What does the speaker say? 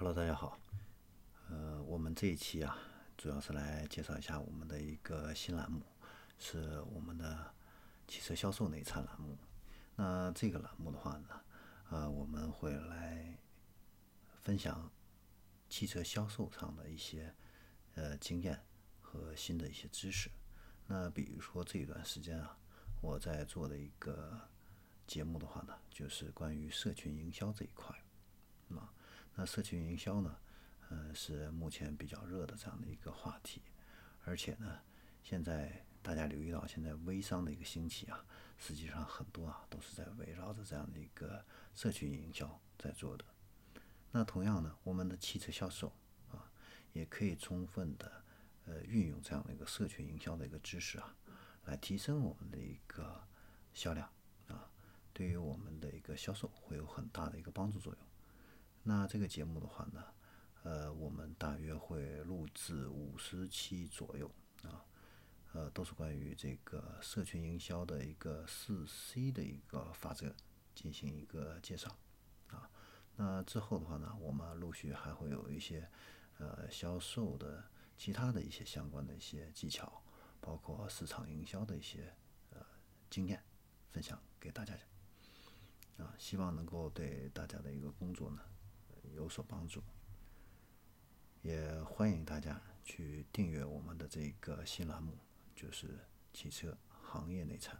Hello，大家好。呃，我们这一期啊，主要是来介绍一下我们的一个新栏目，是我们的汽车销售内参栏目。那这个栏目的话呢，呃，我们会来分享汽车销售上的一些呃经验和新的一些知识。那比如说这一段时间啊，我在做的一个节目的话呢，就是关于社群营销这一块。啊，那社群营销呢，呃，是目前比较热的这样的一个话题，而且呢，现在大家留意到，现在微商的一个兴起啊，实际上很多啊都是在围绕着这样的一个社群营销在做的。那同样呢，我们的汽车销售啊，也可以充分的呃运用这样的一个社群营销的一个知识啊，来提升我们的一个销量啊，对于我们的一个销售会有很大的一个帮助作用。那这个节目的话呢，呃，我们大约会录制五十期左右啊，呃，都是关于这个社群营销的一个四 C 的一个法则进行一个介绍啊。那之后的话呢，我们陆续还会有一些呃销售的其他的一些相关的一些技巧，包括市场营销的一些呃经验分享给大家啊，希望能够对大家的一个工作呢。所帮助，也欢迎大家去订阅我们的这个新栏目，就是汽车行业内参。